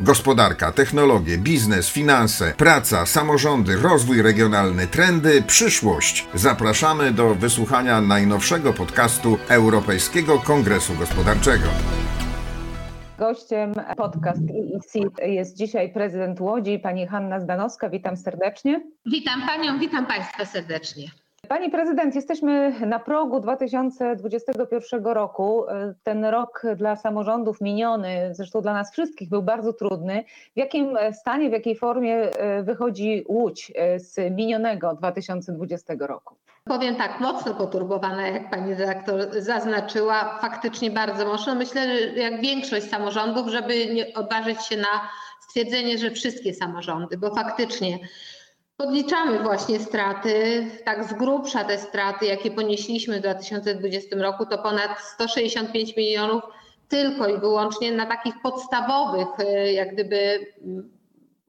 Gospodarka, technologie, biznes, finanse, praca, samorządy, rozwój regionalny, trendy, przyszłość. Zapraszamy do wysłuchania najnowszego podcastu Europejskiego Kongresu Gospodarczego. Gościem podcast EEC jest dzisiaj prezydent Łodzi, pani Hanna Zdanowska. Witam serdecznie. Witam panią, witam państwa serdecznie. Pani prezydent, jesteśmy na progu 2021 roku. Ten rok dla samorządów miniony, zresztą dla nas wszystkich, był bardzo trudny. W jakim stanie, w jakiej formie e, wychodzi Łódź e, z minionego 2020 roku? Powiem tak, mocno poturbowana, jak pani dyrektor zaznaczyła, faktycznie bardzo mocno. Myślę, że jak większość samorządów, żeby nie odważyć się na stwierdzenie, że wszystkie samorządy, bo faktycznie Podliczamy właśnie straty, tak z grubsza te straty, jakie ponieśliśmy w 2020 roku, to ponad 165 milionów tylko i wyłącznie na takich podstawowych, e, jak gdyby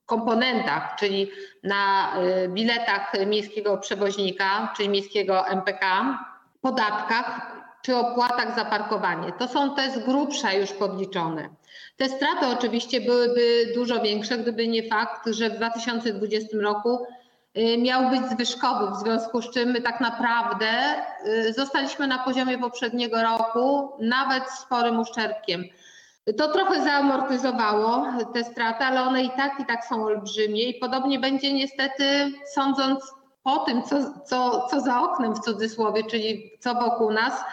komponentach, czyli na e, biletach miejskiego przewoźnika, czyli miejskiego MPK, podatkach czy opłatach za parkowanie. To są te z grubsza już podliczone. Te straty oczywiście byłyby dużo większe, gdyby nie fakt, że w 2020 roku Y, miał być zwyżkowy, w związku z czym my tak naprawdę y, zostaliśmy na poziomie poprzedniego roku, nawet sporym uszczerbkiem. To trochę zaamortyzowało te straty, ale one i tak i tak są olbrzymie i podobnie będzie niestety sądząc po tym, co, co, co za oknem w cudzysłowie, czyli co wokół nas,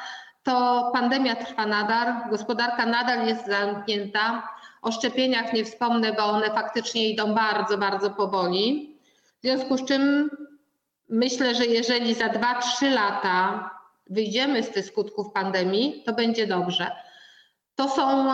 to pandemia trwa nadal, gospodarka nadal jest zamknięta. O szczepieniach nie wspomnę, bo one faktycznie idą bardzo, bardzo powoli. W związku z czym myślę, że jeżeli za 2-3 lata wyjdziemy z tych skutków pandemii, to będzie dobrze. To są,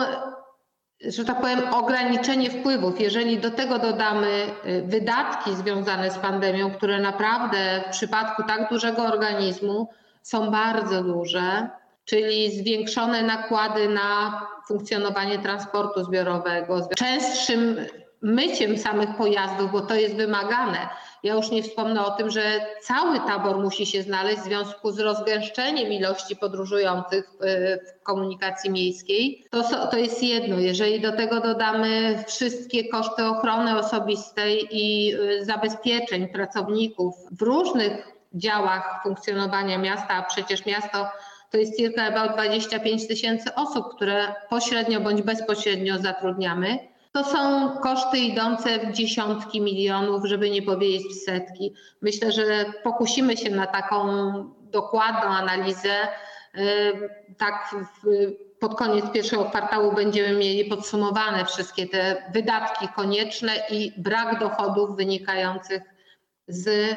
że tak powiem, ograniczenie wpływów. Jeżeli do tego dodamy y, wydatki związane z pandemią, które naprawdę w przypadku tak dużego organizmu są bardzo duże, czyli zwiększone nakłady na funkcjonowanie transportu zbiorowego, częstszym myciem samych pojazdów, bo to jest wymagane. Ja już nie wspomnę o tym, że cały tabor musi się znaleźć w związku z rozgęszczeniem ilości podróżujących w komunikacji miejskiej. To, to jest jedno. Jeżeli do tego dodamy wszystkie koszty ochrony osobistej i y, zabezpieczeń pracowników w różnych działach funkcjonowania miasta, a przecież miasto to jest circa about 25 tysięcy osób, które pośrednio bądź bezpośrednio zatrudniamy to są koszty idące w dziesiątki milionów, żeby nie powiedzieć w setki. Myślę, że pokusimy się na taką dokładną analizę. Tak pod koniec pierwszego kwartału będziemy mieli podsumowane wszystkie te wydatki konieczne i brak dochodów wynikających z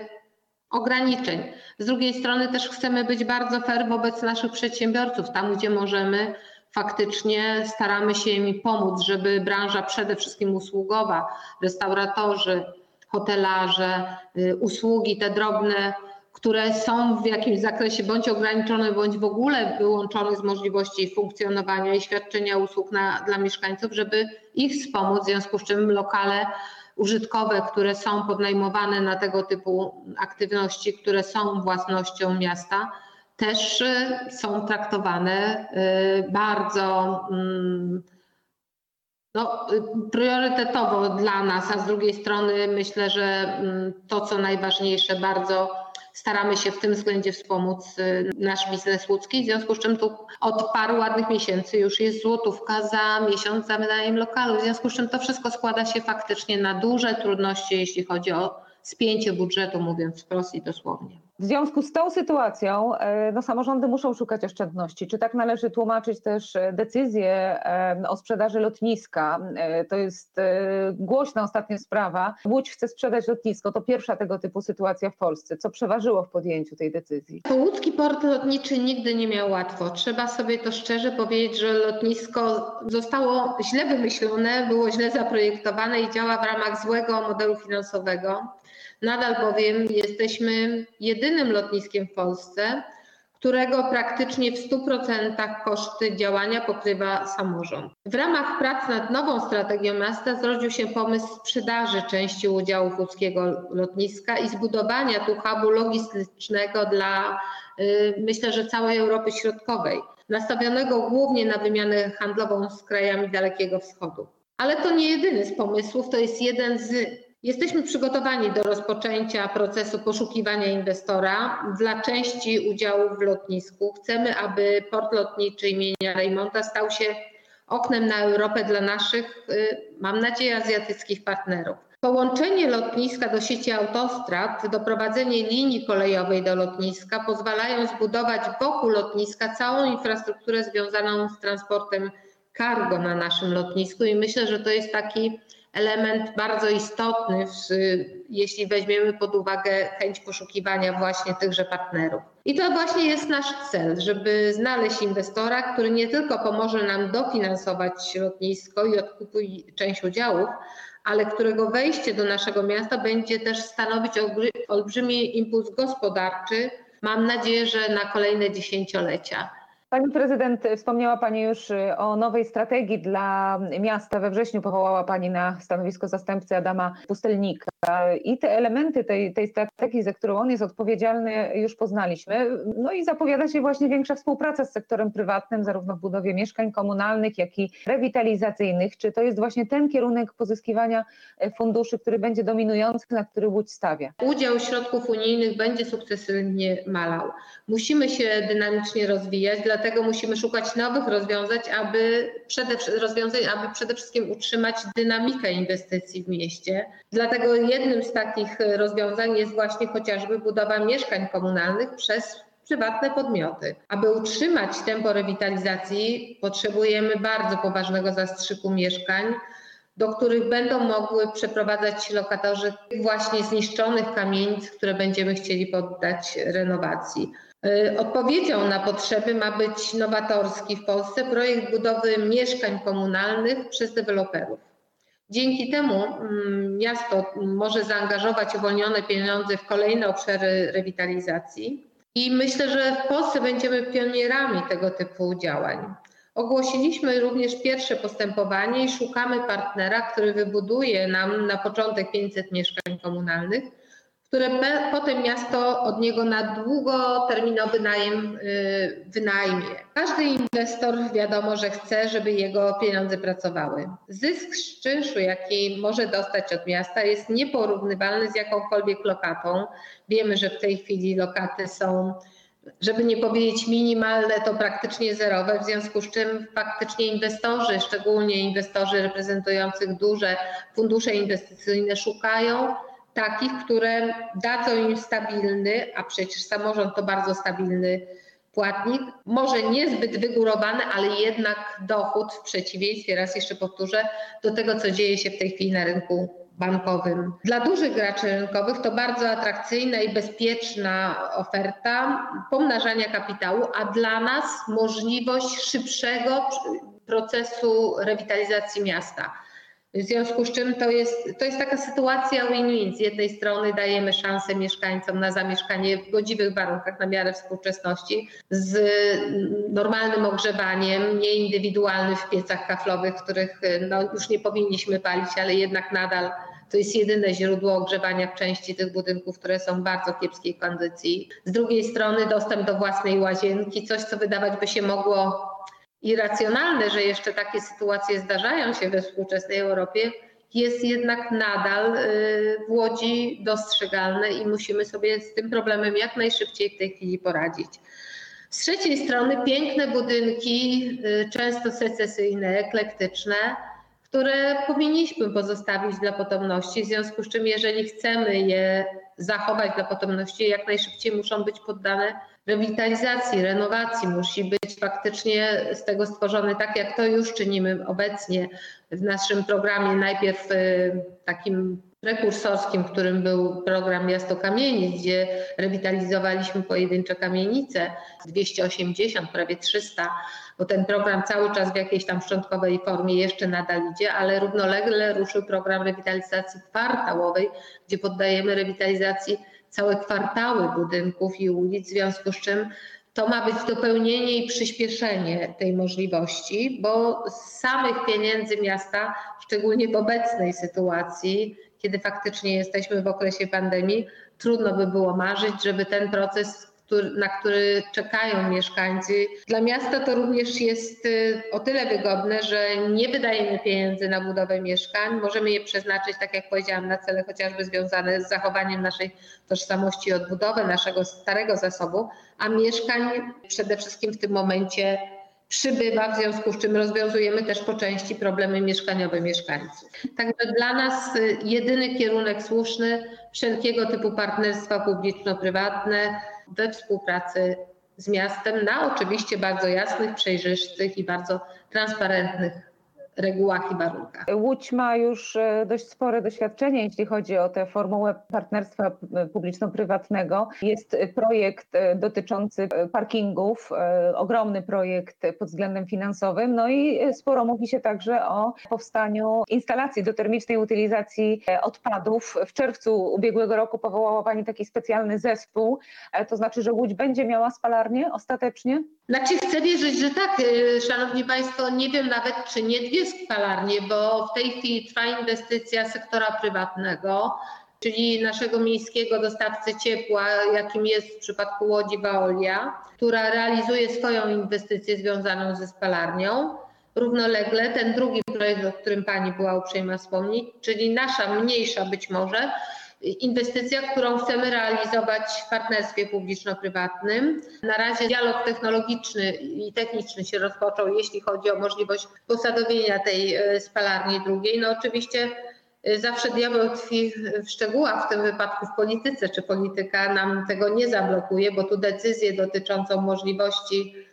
ograniczeń. Z drugiej strony też chcemy być bardzo fair wobec naszych przedsiębiorców, tam gdzie możemy faktycznie staramy się im pomóc, żeby branża przede wszystkim usługowa, restauratorzy, hotelarze, y, usługi te drobne, które są w jakimś zakresie bądź ograniczone, bądź w ogóle wyłączone z możliwości funkcjonowania i świadczenia usług na, dla mieszkańców, żeby ich wspomóc, w związku z czym lokale użytkowe, które są podnajmowane na tego typu aktywności, które są własnością miasta, też y, są traktowane y, bardzo mm, no, y, priorytetowo dla nas, a z drugiej strony myślę, że mm, to, co najważniejsze, bardzo staramy się w tym względzie wspomóc nasz biznes łódzki, w związku z czym tu od paru ładnych miesięcy już jest złotówka za miesiąc za wynajem lokalu, w związku z czym to wszystko składa się faktycznie na duże trudności, jeśli chodzi o spięcie budżetu, mówiąc wprost i dosłownie. W związku z tą sytuacją e, no, samorządy muszą szukać oszczędności. Czy tak należy tłumaczyć też e, decyzję e, o sprzedaży lotniska? To jest głośna ostatnia sprawa. Łódź chce sprzedać lotnisko. To pierwsza tego typu sytuacja w Polsce. Co przeważyło w podjęciu tej decyzji? Łódzki port lotniczy nigdy nie miał łatwo. Trzeba sobie to szczerze powiedzieć, że lotnisko zostało źle wymyślone, było źle zaprojektowane i działa w ramach złego modelu finansowego. Nadal bowiem jesteśmy jedynym lotniskiem w Polsce, którego praktycznie w 100% koszty działania pokrywa samorząd. W ramach prac nad nową strategią miasta zrodził się pomysł sprzedaży części udziałów łódzkiego lotniska i zbudowania tu hubu logistycznego dla y, myślę, że całej Europy Środkowej, nastawionego głównie na wymianę handlową z krajami Dalekiego Wschodu. Ale to nie jedyny z pomysłów, to jest jeden z. Jesteśmy przygotowani do rozpoczęcia procesu poszukiwania inwestora dla części udziałów w lotnisku. Chcemy, aby port lotniczy imienia Reymonta stał się oknem na Europę dla naszych, y, mam nadzieję, azjatyckich partnerów. Połączenie lotniska do sieci autostrad, doprowadzenie linii kolejowej do lotniska pozwalają zbudować wokół lotniska całą infrastrukturę związaną z transportem cargo na naszym lotnisku i myślę, że to jest taki element bardzo istotny, jeśli weźmiemy pod uwagę chęć poszukiwania właśnie tychże partnerów. I to właśnie jest nasz cel, żeby znaleźć inwestora, który nie tylko pomoże nam dofinansować lotnisko i odkupić część udziałów, ale którego wejście do naszego miasta będzie też stanowić olbrzymi impuls gospodarczy, mam nadzieję, że na kolejne dziesięciolecia. Pani prezydent, wspomniała Pani już y, o nowej strategii dla miasta. We wrześniu powołała Pani na stanowisko zastępcy Adama Pustelnika i te elementy tej, tej strategii, za którą on jest odpowiedzialny, już poznaliśmy. No i zapowiada się właśnie większa współpraca z sektorem prywatnym, zarówno w budowie mieszkań komunalnych, jak i rewitalizacyjnych. Czy to jest właśnie ten kierunek pozyskiwania e, funduszy, który będzie dominujący, na który Łódź stawia? Udział środków unijnych będzie sukcesywnie malał. Musimy się dynamicznie rozwijać, dlatego musimy szukać nowych rozwiązań, aby przede, rozwiązań, aby przede wszystkim utrzymać dynamikę inwestycji w mieście. Dlatego jednym z takich rozwiązań jest właśnie chociażby budowa mieszkań komunalnych przez prywatne podmioty. Aby utrzymać tempo rewitalizacji, potrzebujemy bardzo poważnego zastrzyku mieszkań, do których będą mogły przeprowadzać lokatorzy właśnie zniszczonych kamienic, które będziemy chcieli poddać renowacji. Y, odpowiedzią na potrzeby ma być nowatorski w Polsce projekt budowy mieszkań komunalnych przez deweloperów. Dzięki temu mm, miasto może zaangażować uwolnione pieniądze w kolejne obszary rewitalizacji i myślę, że w Polsce będziemy pionierami tego typu działań. Ogłosiliśmy również pierwsze postępowanie i szukamy partnera, który wybuduje nam na początek 500 mieszkań komunalnych które potem miasto od niego na długoterminowy najem y, wynajmie. Każdy inwestor wiadomo, że chce, żeby jego pieniądze pracowały. Zysk z czynszu, jaki może dostać od miasta, jest nieporównywalny z jakąkolwiek lokatą. Wiemy, że w tej chwili lokaty są żeby nie powiedzieć minimalne, to praktycznie zerowe, w związku z czym faktycznie inwestorzy, szczególnie inwestorzy reprezentujących duże fundusze inwestycyjne, szukają takich, które dadzą im stabilny, a przecież samorząd to bardzo stabilny płatnik, może niezbyt wygórowany, ale jednak dochód w przeciwieństwie, raz jeszcze powtórzę, do tego, co dzieje się w tej chwili na rynku bankowym. Dla dużych graczy rynkowych to bardzo atrakcyjna i bezpieczna oferta pomnażania kapitału, a dla nas możliwość szybszego procesu rewitalizacji miasta. W związku z czym to jest, to jest taka sytuacja win-win. Z jednej strony dajemy szansę mieszkańcom na zamieszkanie w godziwych warunkach na miarę współczesności, z normalnym ogrzewaniem, nieindywidualnym w piecach kaflowych, których no, już nie powinniśmy palić, ale jednak nadal to jest jedyne źródło ogrzewania w części tych budynków, które są w bardzo kiepskiej kondycji. Z drugiej strony dostęp do własnej łazienki, coś co wydawać by się mogło irracjonalne, że jeszcze takie sytuacje zdarzają się we współczesnej Europie, jest jednak nadal y, w Łodzi dostrzegalne i musimy sobie z tym problemem jak najszybciej w tej chwili poradzić. Z trzeciej strony piękne budynki, y, często secesyjne, eklektyczne, które powinniśmy pozostawić dla potomności, w związku z czym jeżeli chcemy je zachować dla potomności, jak najszybciej muszą być poddane rewitalizacji, renowacji. Musi być faktycznie z tego stworzony tak, jak to już czynimy obecnie w naszym programie. Najpierw y, takim prekursorskim, którym był program Miasto Kamienic, gdzie rewitalizowaliśmy pojedyncze kamienice, 280, prawie 300, bo ten program cały czas w jakiejś tam szczątkowej formie jeszcze nadal idzie, ale równolegle ruszył program rewitalizacji kwartałowej, gdzie poddajemy rewitalizacji całe kwartały budynków i ulic, w związku z czym to ma być dopełnienie i przyspieszenie tej możliwości, bo z samych pieniędzy miasta, szczególnie w obecnej sytuacji, kiedy faktycznie jesteśmy w okresie pandemii, trudno by było marzyć, żeby ten proces na który czekają mieszkańcy. Dla miasta to również jest y, o tyle wygodne, że nie wydajemy pieniędzy na budowę mieszkań. Możemy je przeznaczyć, tak jak powiedziałam, na cele chociażby związane z zachowaniem naszej tożsamości odbudowę naszego starego zasobu, a mieszkań przede wszystkim w tym momencie przybywa, w związku z czym rozwiązujemy też po części problemy mieszkaniowe mieszkańców. Także dla nas y, jedyny kierunek słuszny wszelkiego typu partnerstwa publiczno-prywatne we współpracy z miastem na oczywiście bardzo jasnych, przejrzystych i bardzo transparentnych regułach i warunkach. Łódź ma już e, dość spore doświadczenie, jeśli chodzi o tę formułę partnerstwa publiczno-prywatnego. Jest projekt e, dotyczący e, parkingów, ogromny projekt pod względem finansowym, no i sporo mówi się także o powstaniu instalacji do termicznej utylizacji odpadów. W czerwcu ubiegłego roku powołała Pani taki specjalny zespół, to znaczy, że Łódź będzie miała spalarnię ostatecznie? Znaczy chcę wierzyć, że tak. Szanowni Państwo, nie wiem nawet, czy nie dwie spalarnie, bo w tej chwili trwa inwestycja sektora prywatnego, czyli naszego miejskiego dostawcy ciepła, jakim jest w przypadku Łodzi Waolia, która realizuje swoją inwestycję związaną ze spalarnią. Równolegle ten drugi projekt, o którym Pani była uprzejma wspomnieć, czyli nasza mniejsza być może, inwestycja, którą chcemy realizować w partnerstwie publiczno-prywatnym. Na razie dialog technologiczny i techniczny się rozpoczął, jeśli chodzi o możliwość posadowienia tej e, spalarni drugiej. No oczywiście e, zawsze diabeł tkwi w szczegółach, w tym wypadku w polityce, czy polityka nam tego nie zablokuje, bo tu decyzję dotyczącą możliwości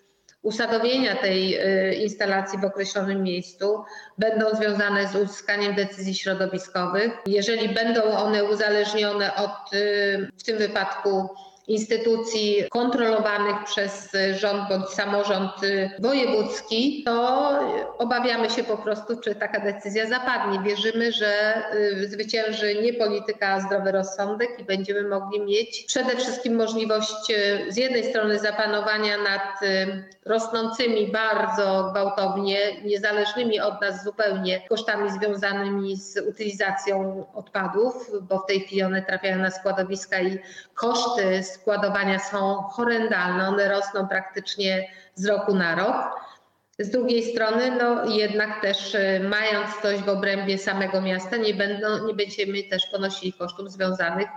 usadowienia tej y, instalacji w określonym miejscu będą związane z uzyskaniem decyzji środowiskowych. Jeżeli będą one uzależnione od, y, w tym wypadku, instytucji kontrolowanych przez rząd bądź samorząd wojewódzki, to obawiamy się po prostu, czy taka decyzja zapadnie. Wierzymy, że y, zwycięży nie polityka, a zdrowy rozsądek i będziemy mogli mieć przede wszystkim możliwość y, z jednej strony zapanowania nad y, rosnącymi bardzo gwałtownie, niezależnymi od nas zupełnie kosztami związanymi z utylizacją odpadów, bo w tej chwili one trafiają na składowiska i koszty składowania są horrendalne, one rosną praktycznie z roku na rok. Z drugiej strony, no jednak też y, mając coś w obrębie samego miasta, nie, będą, nie będziemy też ponosili kosztów związanych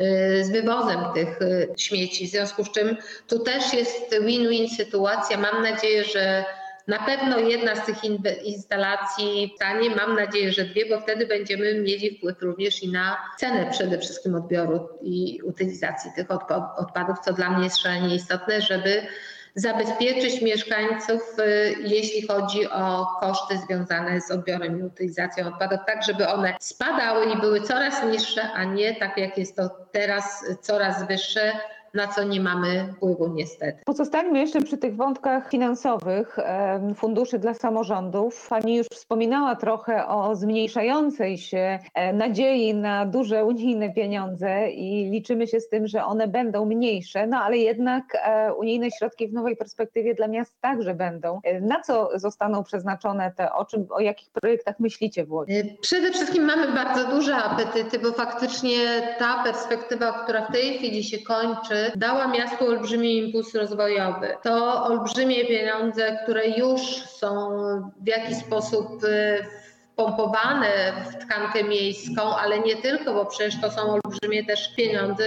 y, z wywozem tych y, śmieci. W związku z czym tu też jest win-win sytuacja. Mam nadzieję, że na pewno jedna z tych instalacji stanie, mam nadzieję, że dwie, bo wtedy będziemy mieli wpływ również i na cenę przede wszystkim odbioru i utylizacji tych odpadów, co dla mnie jest szalenie istotne, żeby zabezpieczyć mieszkańców, y, jeśli chodzi o koszty związane z odbiorem i utylizacją odpadów, tak żeby one spadały i były coraz niższe, a nie tak jak jest to teraz coraz wyższe na co nie mamy wpływu niestety. Pozostańmy jeszcze przy tych wątkach finansowych funduszy dla samorządów. Pani już wspominała trochę o zmniejszającej się e, nadziei na duże unijne pieniądze i liczymy się z tym, że one będą mniejsze, no ale jednak e, unijne środki w nowej perspektywie dla miast także będą. E, na co zostaną przeznaczone te, o czym, o jakich projektach myślicie w Łodzi? Przede wszystkim mamy bardzo duże apetyty, bo faktycznie ta perspektywa, która w tej chwili się kończy, dała miastu olbrzymi impuls rozwojowy. To olbrzymie pieniądze, które już są w jakiś sposób y, pompowane w tkankę miejską, ale nie tylko, bo przecież to są olbrzymie też pieniądze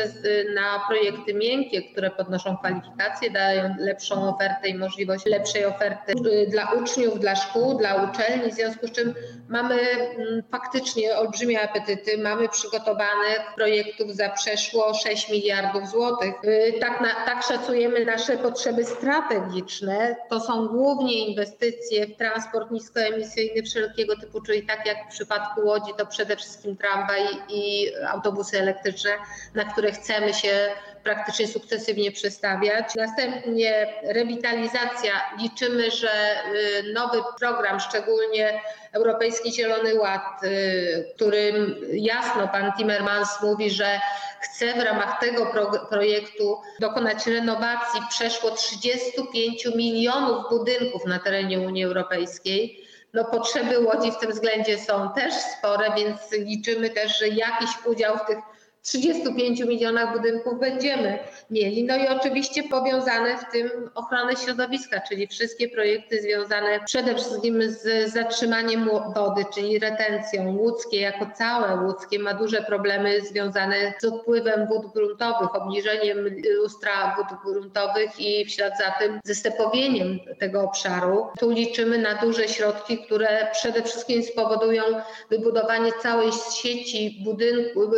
na projekty miękkie, które podnoszą kwalifikacje, dają lepszą ofertę i możliwość lepszej oferty dla uczniów, dla szkół, dla uczelni, w związku z czym mamy mm, faktycznie olbrzymie apetyty, mamy przygotowanych projektów za przeszło 6 miliardów złotych. Y, tak, tak szacujemy nasze potrzeby strategiczne. To są głównie inwestycje w transport niskoemisyjny wszelkiego typu, czyli tak jak w przypadku Łodzi, to przede wszystkim tramwaj i autobusy elektryczne, na które chcemy się praktycznie sukcesywnie przestawiać. Następnie rewitalizacja. Liczymy, że y, nowy program, szczególnie Europejski Zielony Ład, y, którym jasno pan Timmermans mówi, że chce w ramach tego pro projektu dokonać renowacji przeszło 35 milionów budynków na terenie Unii Europejskiej no potrzeby Łodzi w tym względzie są też spore, więc liczymy też, że jakiś udział w tych 35 milionach budynków będziemy mieli. No i oczywiście powiązane w tym ochronę środowiska, czyli wszystkie projekty związane przede wszystkim z zatrzymaniem wody, czyli retencją. Łódzkie jako całe Łódzkie ma duże problemy związane z odpływem wód gruntowych, obniżeniem lustra wód gruntowych i w ślad za tym ze stepowieniem tego obszaru. Tu liczymy na duże środki, które przede wszystkim spowodują wybudowanie całej sieci budynków,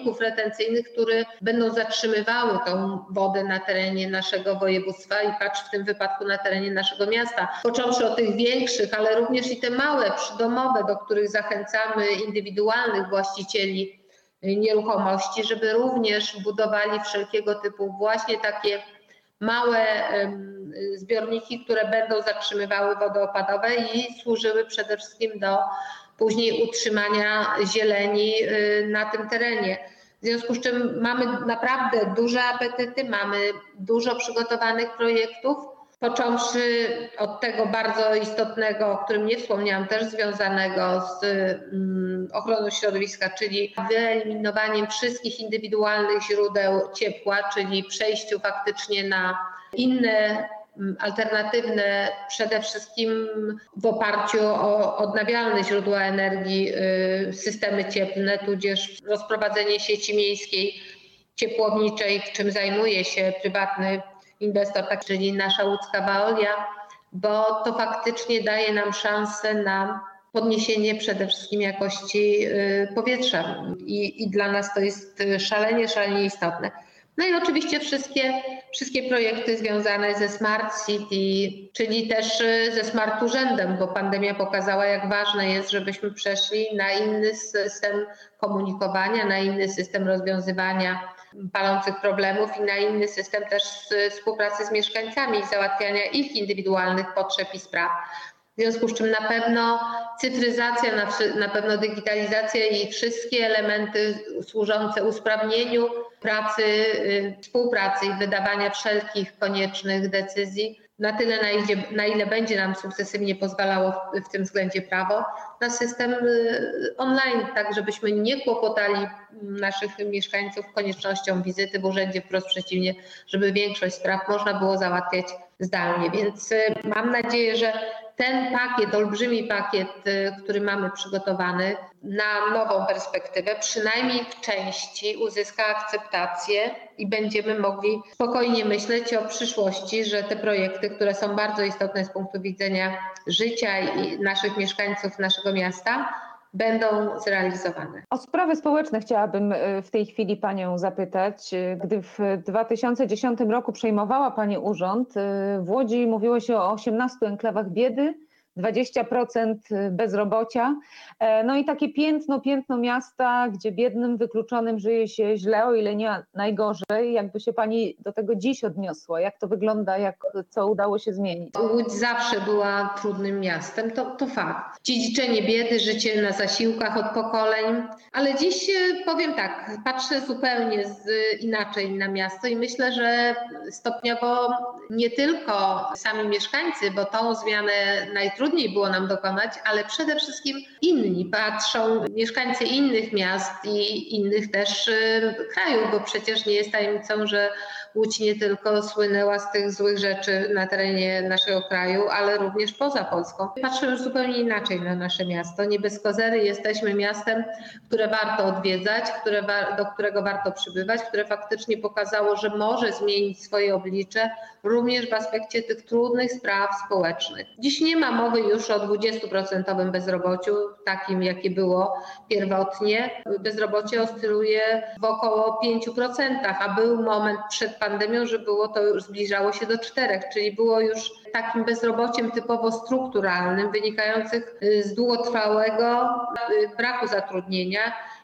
zbiorników retencyjnych, które będą zatrzymywały tą wodę na terenie naszego województwa i patrz w tym wypadku na terenie naszego miasta. Począwszy od tych większych, ale również i te małe, przydomowe, do których zachęcamy indywidualnych właścicieli nieruchomości, żeby również budowali wszelkiego typu właśnie takie małe zbiorniki, które będą zatrzymywały wody opadowe i służyły przede wszystkim do później utrzymania zieleni y, na tym terenie. W związku z czym mamy naprawdę duże apetyty, mamy dużo przygotowanych projektów, począwszy od tego bardzo istotnego, o którym nie wspomniałam, też związanego z mm, ochroną środowiska, czyli wyeliminowaniem wszystkich indywidualnych źródeł ciepła, czyli przejściu faktycznie na inne alternatywne przede wszystkim w oparciu o odnawialne źródła energii, y, systemy cieplne, tudzież rozprowadzenie sieci miejskiej ciepłowniczej, czym zajmuje się prywatny inwestor, tak, czyli nasza łódzka Waolia, bo to faktycznie daje nam szansę na podniesienie przede wszystkim jakości y, powietrza i, i dla nas to jest szalenie, szalenie istotne. No i oczywiście wszystkie, wszystkie projekty związane ze Smart City, czyli też y, ze Smart Urzędem, bo pandemia pokazała, jak ważne jest, żebyśmy przeszli na inny system komunikowania, na inny system rozwiązywania palących problemów i na inny system też współpracy z mieszkańcami i załatwiania ich indywidualnych potrzeb i spraw. W związku z czym na pewno cyfryzacja, na, na pewno digitalizacja i wszystkie elementy służące usprawnieniu pracy, y, współpracy i wydawania wszelkich koniecznych decyzji na tyle, na ile, na ile będzie nam sukcesywnie pozwalało w, w, tym względzie prawo, na system y, online, tak żebyśmy nie kłopotali naszych mieszkańców koniecznością wizyty w urzędzie, wprost przeciwnie, żeby większość spraw można było załatwiać zdalnie. Więc y, mam nadzieję, że ten pakiet, olbrzymi pakiet, y, który mamy przygotowany na nową perspektywę, przynajmniej w części uzyska akceptację i będziemy mogli spokojnie myśleć o przyszłości, że te projekty, które są bardzo istotne z punktu widzenia życia i naszych mieszkańców naszego miasta, będą zrealizowane. O sprawy społeczne chciałabym y, w tej chwili Panią zapytać. Y, gdy w 2010 roku przejmowała Pani urząd, y, w Łodzi mówiło się o 18 enklawach biedy, 20% bezrobocia. E, no i takie piętno, piętno miasta, gdzie biednym, wykluczonym żyje się źle, o ile nie najgorzej. Jakby się pani do tego dziś odniosła? Jak to wygląda, jak, co udało się zmienić? Łódź zawsze była trudnym miastem, to, to fakt. Dziedziczenie biedy, życie na zasiłkach od pokoleń, ale dziś e, powiem tak, patrzę zupełnie z, inaczej na miasto i myślę, że stopniowo nie tylko sami mieszkańcy, bo tą zmianę najtrudniej trudniej było nam dokonać, ale przede wszystkim inni patrzą, mieszkańcy innych miast i innych też y, krajów, bo przecież nie jest tajemnicą, że Łódź nie tylko słynęła z tych złych rzeczy na terenie naszego kraju, ale również poza Polską. Patrzę już zupełnie inaczej na nasze miasto. Nie bez kozery jesteśmy miastem, które warto odwiedzać, które, do którego warto przybywać, które faktycznie pokazało, że może zmienić swoje oblicze również w aspekcie tych trudnych spraw społecznych. Dziś nie ma mowy już o 20% bezrobociu, takim jakie było pierwotnie. Bezrobocie oscyluje w około 5%, a był moment przed pandemią, że było to już zbliżało się do czterech, czyli było już takim bezrobociem typowo strukturalnym, wynikających y, z długotrwałego y, braku zatrudnienia.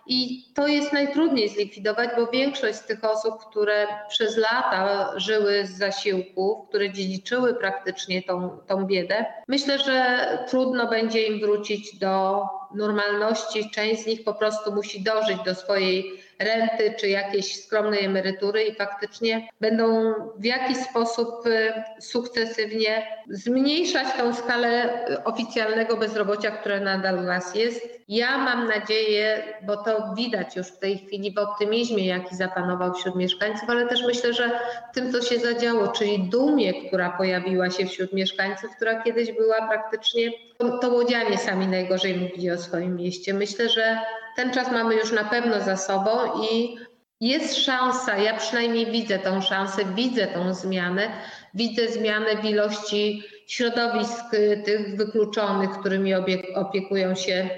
I to jest najtrudniej zlikwidować, bo większość z tych osób, które przez lata żyły z zasiłków, które dziedziczyły praktycznie tą, tą biedę, myślę, że trudno będzie im wrócić do normalności. Część z nich po prostu musi dożyć do swojej renty czy jakiejś skromnej emerytury i faktycznie będą w jakiś sposób y, sukcesywnie zmniejszać tą skalę oficjalnego bezrobocia, które nadal u nas jest. Ja mam nadzieję, bo to widać już w tej chwili w optymizmie, jaki zapanował wśród mieszkańców, ale też myślę, że tym, co się zadziało, czyli dumie, która pojawiła się wśród mieszkańców, która kiedyś była praktycznie, to łodzianie sami najgorzej mówili o swoim mieście. Myślę, że ten czas mamy już na pewno za sobą i jest szansa, ja przynajmniej widzę tą szansę, widzę tą zmianę, widzę zmianę w ilości środowisk y, tych wykluczonych, którymi opiekują się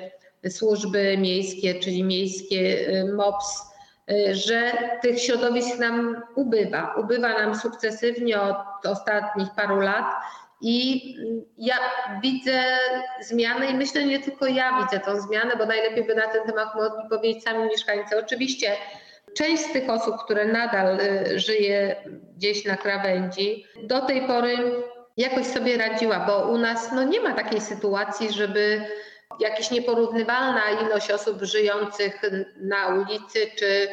służby miejskie, czyli miejskie y, MOPS, y, że tych środowisk nam ubywa. Ubywa nam sukcesywnie od ostatnich paru lat. I ja widzę zmianę i myślę, nie tylko ja widzę tą zmianę, bo najlepiej by na ten temat mogli powiedzieć sami mieszkańcy. Oczywiście część z tych osób, które nadal żyje gdzieś na krawędzi, do tej pory jakoś sobie radziła, bo u nas no, nie ma takiej sytuacji, żeby jakaś nieporównywalna ilość osób żyjących na ulicy czy y,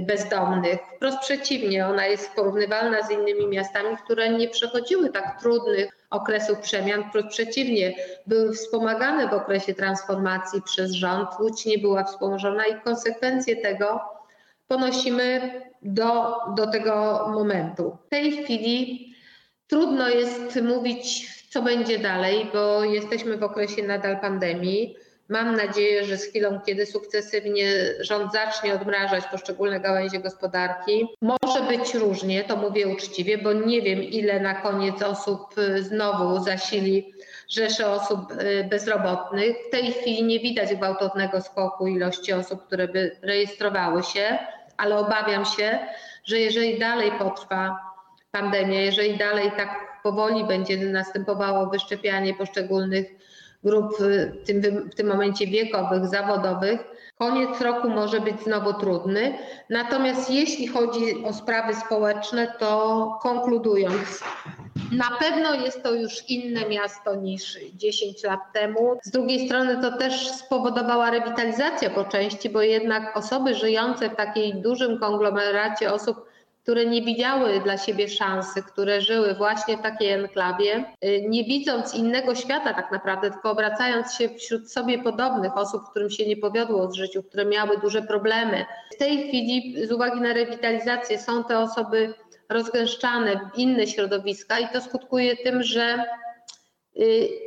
bezdomnych. Wprost przeciwnie, ona jest porównywalna z innymi miastami, które nie przechodziły tak trudnych okresów przemian. Wprost przeciwnie, były wspomagane w okresie transformacji przez rząd. Łódź nie była wspomożona i konsekwencje tego ponosimy do, do tego momentu. W tej chwili Trudno jest mówić, co będzie dalej, bo jesteśmy w okresie nadal pandemii. Mam nadzieję, że z chwilą, kiedy sukcesywnie rząd zacznie odmrażać poszczególne gałęzie gospodarki, może być różnie, to mówię uczciwie, bo nie wiem, ile na koniec osób znowu zasili rzesze osób y, bezrobotnych. W tej chwili nie widać gwałtownego skoku ilości osób, które by rejestrowały się, ale obawiam się, że jeżeli dalej potrwa pandemia, jeżeli dalej tak powoli będzie następowało wyszczepianie poszczególnych grup, w tym, w tym momencie wiekowych, zawodowych, koniec roku może być znowu trudny. Natomiast jeśli chodzi o sprawy społeczne, to konkludując, na pewno jest to już inne miasto niż 10 lat temu. Z drugiej strony to też spowodowała rewitalizacja po części, bo jednak osoby żyjące w takiej dużym konglomeracie osób które nie widziały dla siebie szansy, które żyły właśnie w takiej enklawie, y, nie widząc innego świata tak naprawdę, tylko obracając się wśród sobie podobnych osób, którym się nie powiodło w życiu, które miały duże problemy. W tej chwili z uwagi na rewitalizację są te osoby rozgęszczane w inne środowiska i to skutkuje tym, że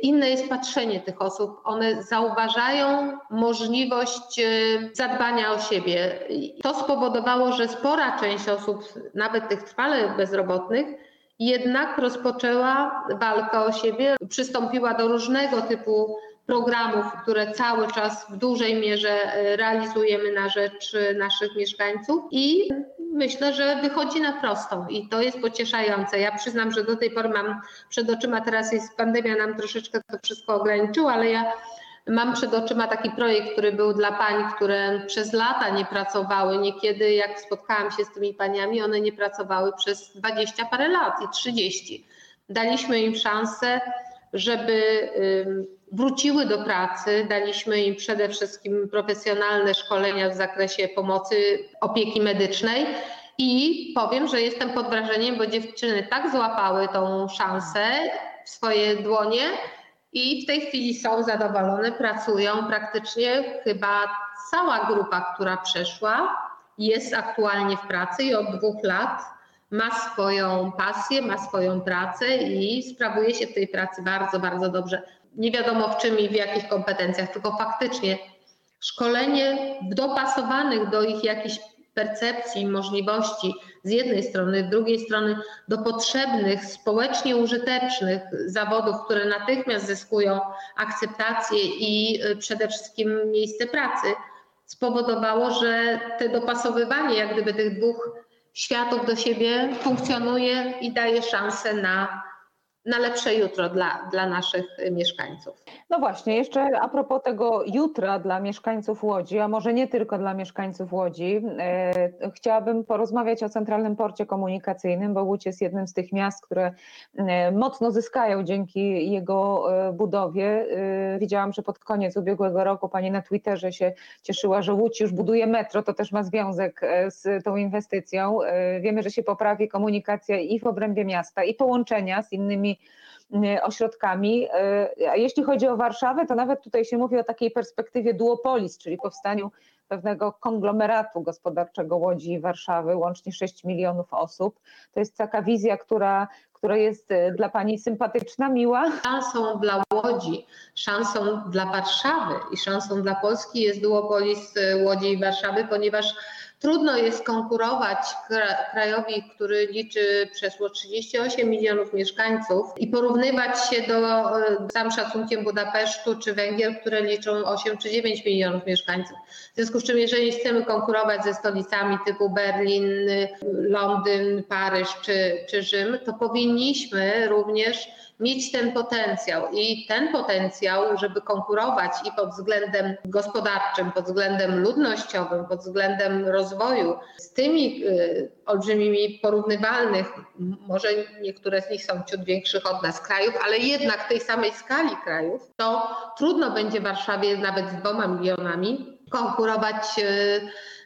inne jest patrzenie tych osób. One zauważają możliwość y, zadbania o siebie. To spowodowało, że spora część osób, nawet tych trwale bezrobotnych, jednak rozpoczęła walkę o siebie, przystąpiła do różnego typu programów, które cały czas w dużej mierze y, realizujemy na rzecz naszych mieszkańców i myślę, że wychodzi na prostą i to jest pocieszające. Ja przyznam, że do tej pory mam przed oczyma, teraz jest pandemia, nam troszeczkę to wszystko ograniczyła, ale ja mam przed oczyma taki projekt, który był dla pań, które przez lata nie pracowały. Niekiedy, jak spotkałam się z tymi paniami, one nie pracowały przez 20 parę lat i 30. Daliśmy im szansę, żeby wróciły do pracy. Daliśmy im przede wszystkim profesjonalne szkolenia w zakresie pomocy opieki medycznej. I powiem, że jestem pod wrażeniem, bo dziewczyny tak złapały tą szansę w swoje dłonie i w tej chwili są zadowolone, pracują praktycznie chyba cała grupa, która przeszła, jest aktualnie w pracy i od dwóch lat ma swoją pasję, ma swoją pracę i sprawuje się w tej pracy bardzo, bardzo dobrze nie wiadomo w czym i w jakich kompetencjach, tylko faktycznie szkolenie dopasowanych do ich jakichś percepcji, możliwości z jednej strony, z drugiej strony do potrzebnych, społecznie użytecznych zawodów, które natychmiast zyskują akceptację i y, przede wszystkim miejsce pracy, spowodowało, że te dopasowywanie jak gdyby tych dwóch światów do siebie funkcjonuje i daje szansę na na lepsze jutro dla, dla naszych mieszkańców. No właśnie, jeszcze a propos tego jutra dla mieszkańców Łodzi, a może nie tylko dla mieszkańców Łodzi, e, chciałabym porozmawiać o Centralnym Porcie Komunikacyjnym, bo Łódź jest jednym z tych miast, które e, mocno zyskają dzięki jego e, budowie. Widziałam, że pod koniec ubiegłego roku pani na Twitterze się cieszyła, że Łódź już buduje metro, to też ma związek z tą inwestycją. Wiemy, że się poprawi komunikacja i w obrębie miasta, i połączenia z innymi ośrodkami. A jeśli chodzi o Warszawę, to nawet tutaj się mówi o takiej perspektywie duopolis, czyli powstaniu pewnego konglomeratu gospodarczego Łodzi i Warszawy, łącznie 6 milionów osób. To jest taka wizja, która, która jest y, dla Pani sympatyczna, miła? Szansą dla Łodzi, szansą dla Warszawy i szansą dla Polski jest duopolis y, Łodzi i Warszawy, ponieważ Trudno jest konkurować krajowi, który liczy przeszło 38 milionów mieszkańców i porównywać się do sam szacunkiem Budapesztu czy Węgier, które liczą 8 czy 9 milionów mieszkańców. W związku z czym, jeżeli chcemy konkurować ze stolicami typu Berlin, Londyn, Paryż czy, czy Rzym, to powinniśmy również mieć ten potencjał i ten potencjał, żeby konkurować i pod względem gospodarczym, pod względem ludnościowym, pod względem rozwoju z tymi y, olbrzymimi porównywalnych, może niektóre z nich są ciut większych od nas krajów, ale jednak tej samej skali krajów, to trudno będzie Warszawie nawet z dwoma milionami konkurować y,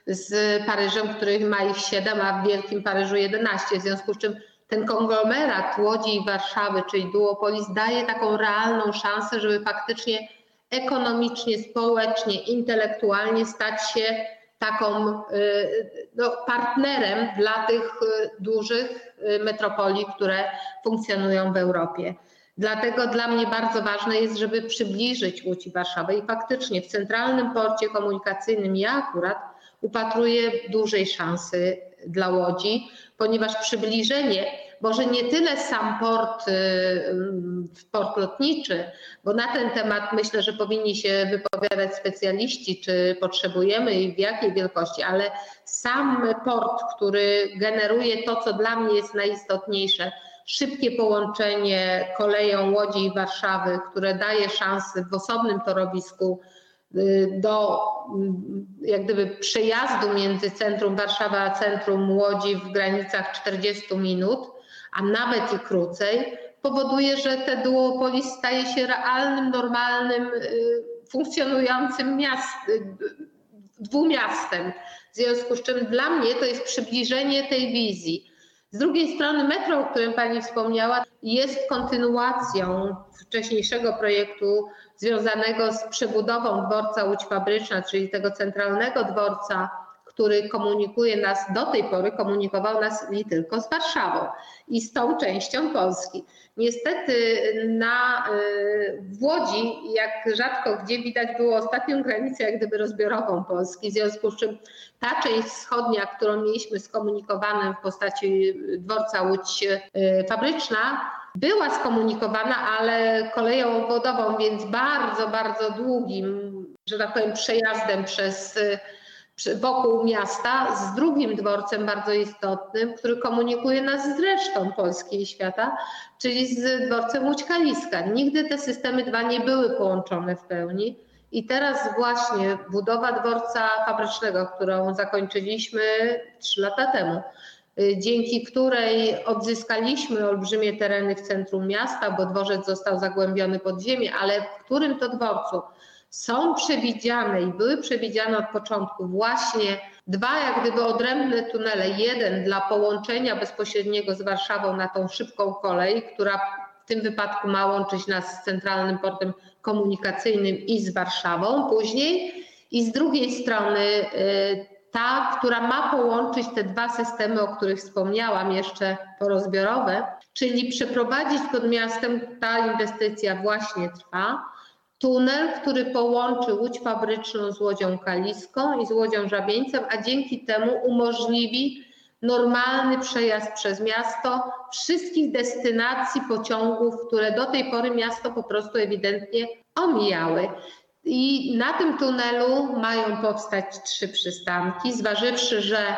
z Paryżem, który ma ich 7, a w Wielkim Paryżu 11, w związku z czym ten konglomerat Łodzi i Warszawy, czyli duopolis, daje taką realną szansę, żeby faktycznie ekonomicznie, społecznie, intelektualnie stać się taką y, no, partnerem dla tych y, dużych y, metropolii, które funkcjonują w Europie. Dlatego dla mnie bardzo ważne jest, żeby przybliżyć Łódź i Warszawę i faktycznie w centralnym porcie komunikacyjnym ja akurat upatruję dużej szansy dla Łodzi, ponieważ przybliżenie, może nie tyle sam port, y, port lotniczy, bo na ten temat myślę, że powinni się wypowiadać specjaliści, czy potrzebujemy i w jakiej wielkości, ale sam port, który generuje to, co dla mnie jest najistotniejsze, szybkie połączenie koleją Łodzi i Warszawy, które daje szansę w osobnym torowisku do mm, jak gdyby przejazdu między centrum Warszawa a centrum Łodzi w granicach 40 minut, a nawet i krócej, powoduje, że te duopolis staje się realnym, normalnym, y, funkcjonującym miast, y, dwumiastem. W związku z czym dla mnie to jest przybliżenie tej wizji. Z drugiej strony metro, o którym Pani wspomniała, jest kontynuacją wcześniejszego projektu związanego z przebudową dworca Łódź Fabryczna, czyli tego centralnego dworca, który komunikuje nas do tej pory, komunikował nas tylko z Warszawą i z tą częścią Polski. Niestety na, y, w Łodzi, jak rzadko gdzie widać, było ostatnią granicę jak gdyby rozbiorową Polski, w związku z czym ta część wschodnia, którą mieliśmy skomunikowaną w postaci dworca Łódź y, Fabryczna, była skomunikowana, ale koleją wodową, więc bardzo, bardzo długim, że tak powiem, przejazdem przez wokół miasta z drugim dworcem bardzo istotnym, który komunikuje nas z resztą Polski i świata, czyli z dworcem Łódź Kaliska. Nigdy te systemy dwa nie były połączone w pełni. I teraz właśnie budowa dworca fabrycznego, którą zakończyliśmy trzy lata temu, Y, dzięki której odzyskaliśmy olbrzymie tereny w centrum miasta, bo dworzec został zagłębiony pod ziemię, ale w którym to dworcu są przewidziane i były przewidziane od początku właśnie dwa jak gdyby odrębne tunele. Jeden dla połączenia bezpośredniego z Warszawą na tą szybką kolej, która w tym wypadku ma łączyć nas z centralnym portem komunikacyjnym i z Warszawą później. I z drugiej strony y, ta, która ma połączyć te dwa systemy, o których wspomniałam, jeszcze porozbiorowe, czyli przeprowadzić pod miastem, ta inwestycja właśnie trwa, tunel, który połączy Łódź Fabryczną z Łodzią Kaliską i z Łodzią Żabieńcem, a dzięki temu umożliwi normalny przejazd przez miasto wszystkich destynacji pociągów, które do tej pory miasto po prostu ewidentnie omijały. I na tym tunelu mają powstać trzy przystanki, zważywszy, że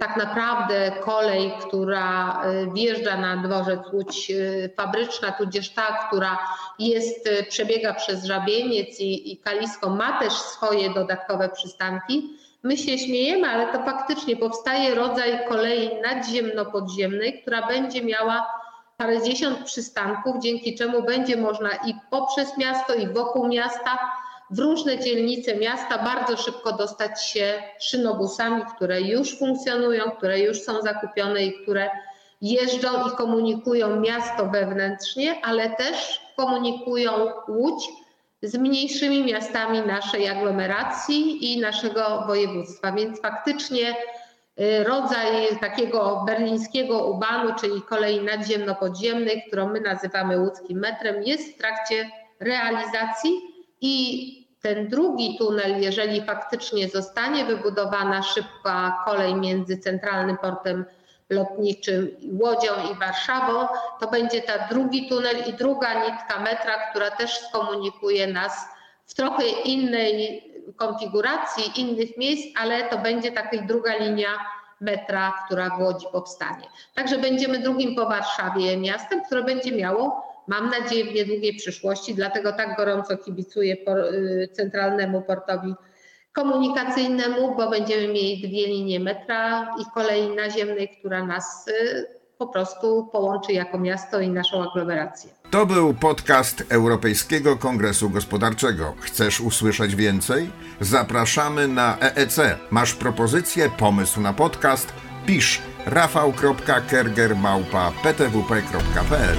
tak naprawdę kolej, która e, wjeżdża na dworzec Łódź e, Fabryczna, tudzież ta, która jest, przebiega przez Żabieniec i, i Kalisko, ma też swoje dodatkowe przystanki. My się śmiejemy, ale to faktycznie powstaje rodzaj kolei nadziemno-podziemnej, która będzie miała parędziesiąt przystanków, dzięki czemu będzie można i poprzez miasto, i wokół miasta w różne dzielnice miasta bardzo szybko dostać się szynobusami, które już funkcjonują, które już są zakupione i które jeżdżą i komunikują miasto wewnętrznie, ale też komunikują Łódź z mniejszymi miastami naszej aglomeracji i naszego województwa. Więc faktycznie y, rodzaj takiego berlińskiego ubanu, czyli kolei nadziemno-podziemnej, którą my nazywamy łódzkim metrem, jest w trakcie realizacji i ten drugi tunel, jeżeli faktycznie zostanie wybudowana szybka kolej między centralnym portem lotniczym Łodzią i Warszawą, to będzie ta drugi tunel i druga nitka metra, która też skomunikuje nas w trochę innej konfiguracji, innych miejsc, ale to będzie taka druga linia metra, która w Łodzi powstanie. Także będziemy drugim po Warszawie miastem, które będzie miało, mam nadzieję, w niedługiej przyszłości, dlatego tak gorąco kibicuję y, centralnemu portowi komunikacyjnemu, bo będziemy mieli dwie linie metra i kolei naziemnej, która nas y, po prostu połączy jako miasto i naszą aglomerację. To był podcast Europejskiego Kongresu Gospodarczego. Chcesz usłyszeć więcej? Zapraszamy na EEC. Masz propozycję, pomysł na podcast? Pisz rafał.kerger.ptwp.pl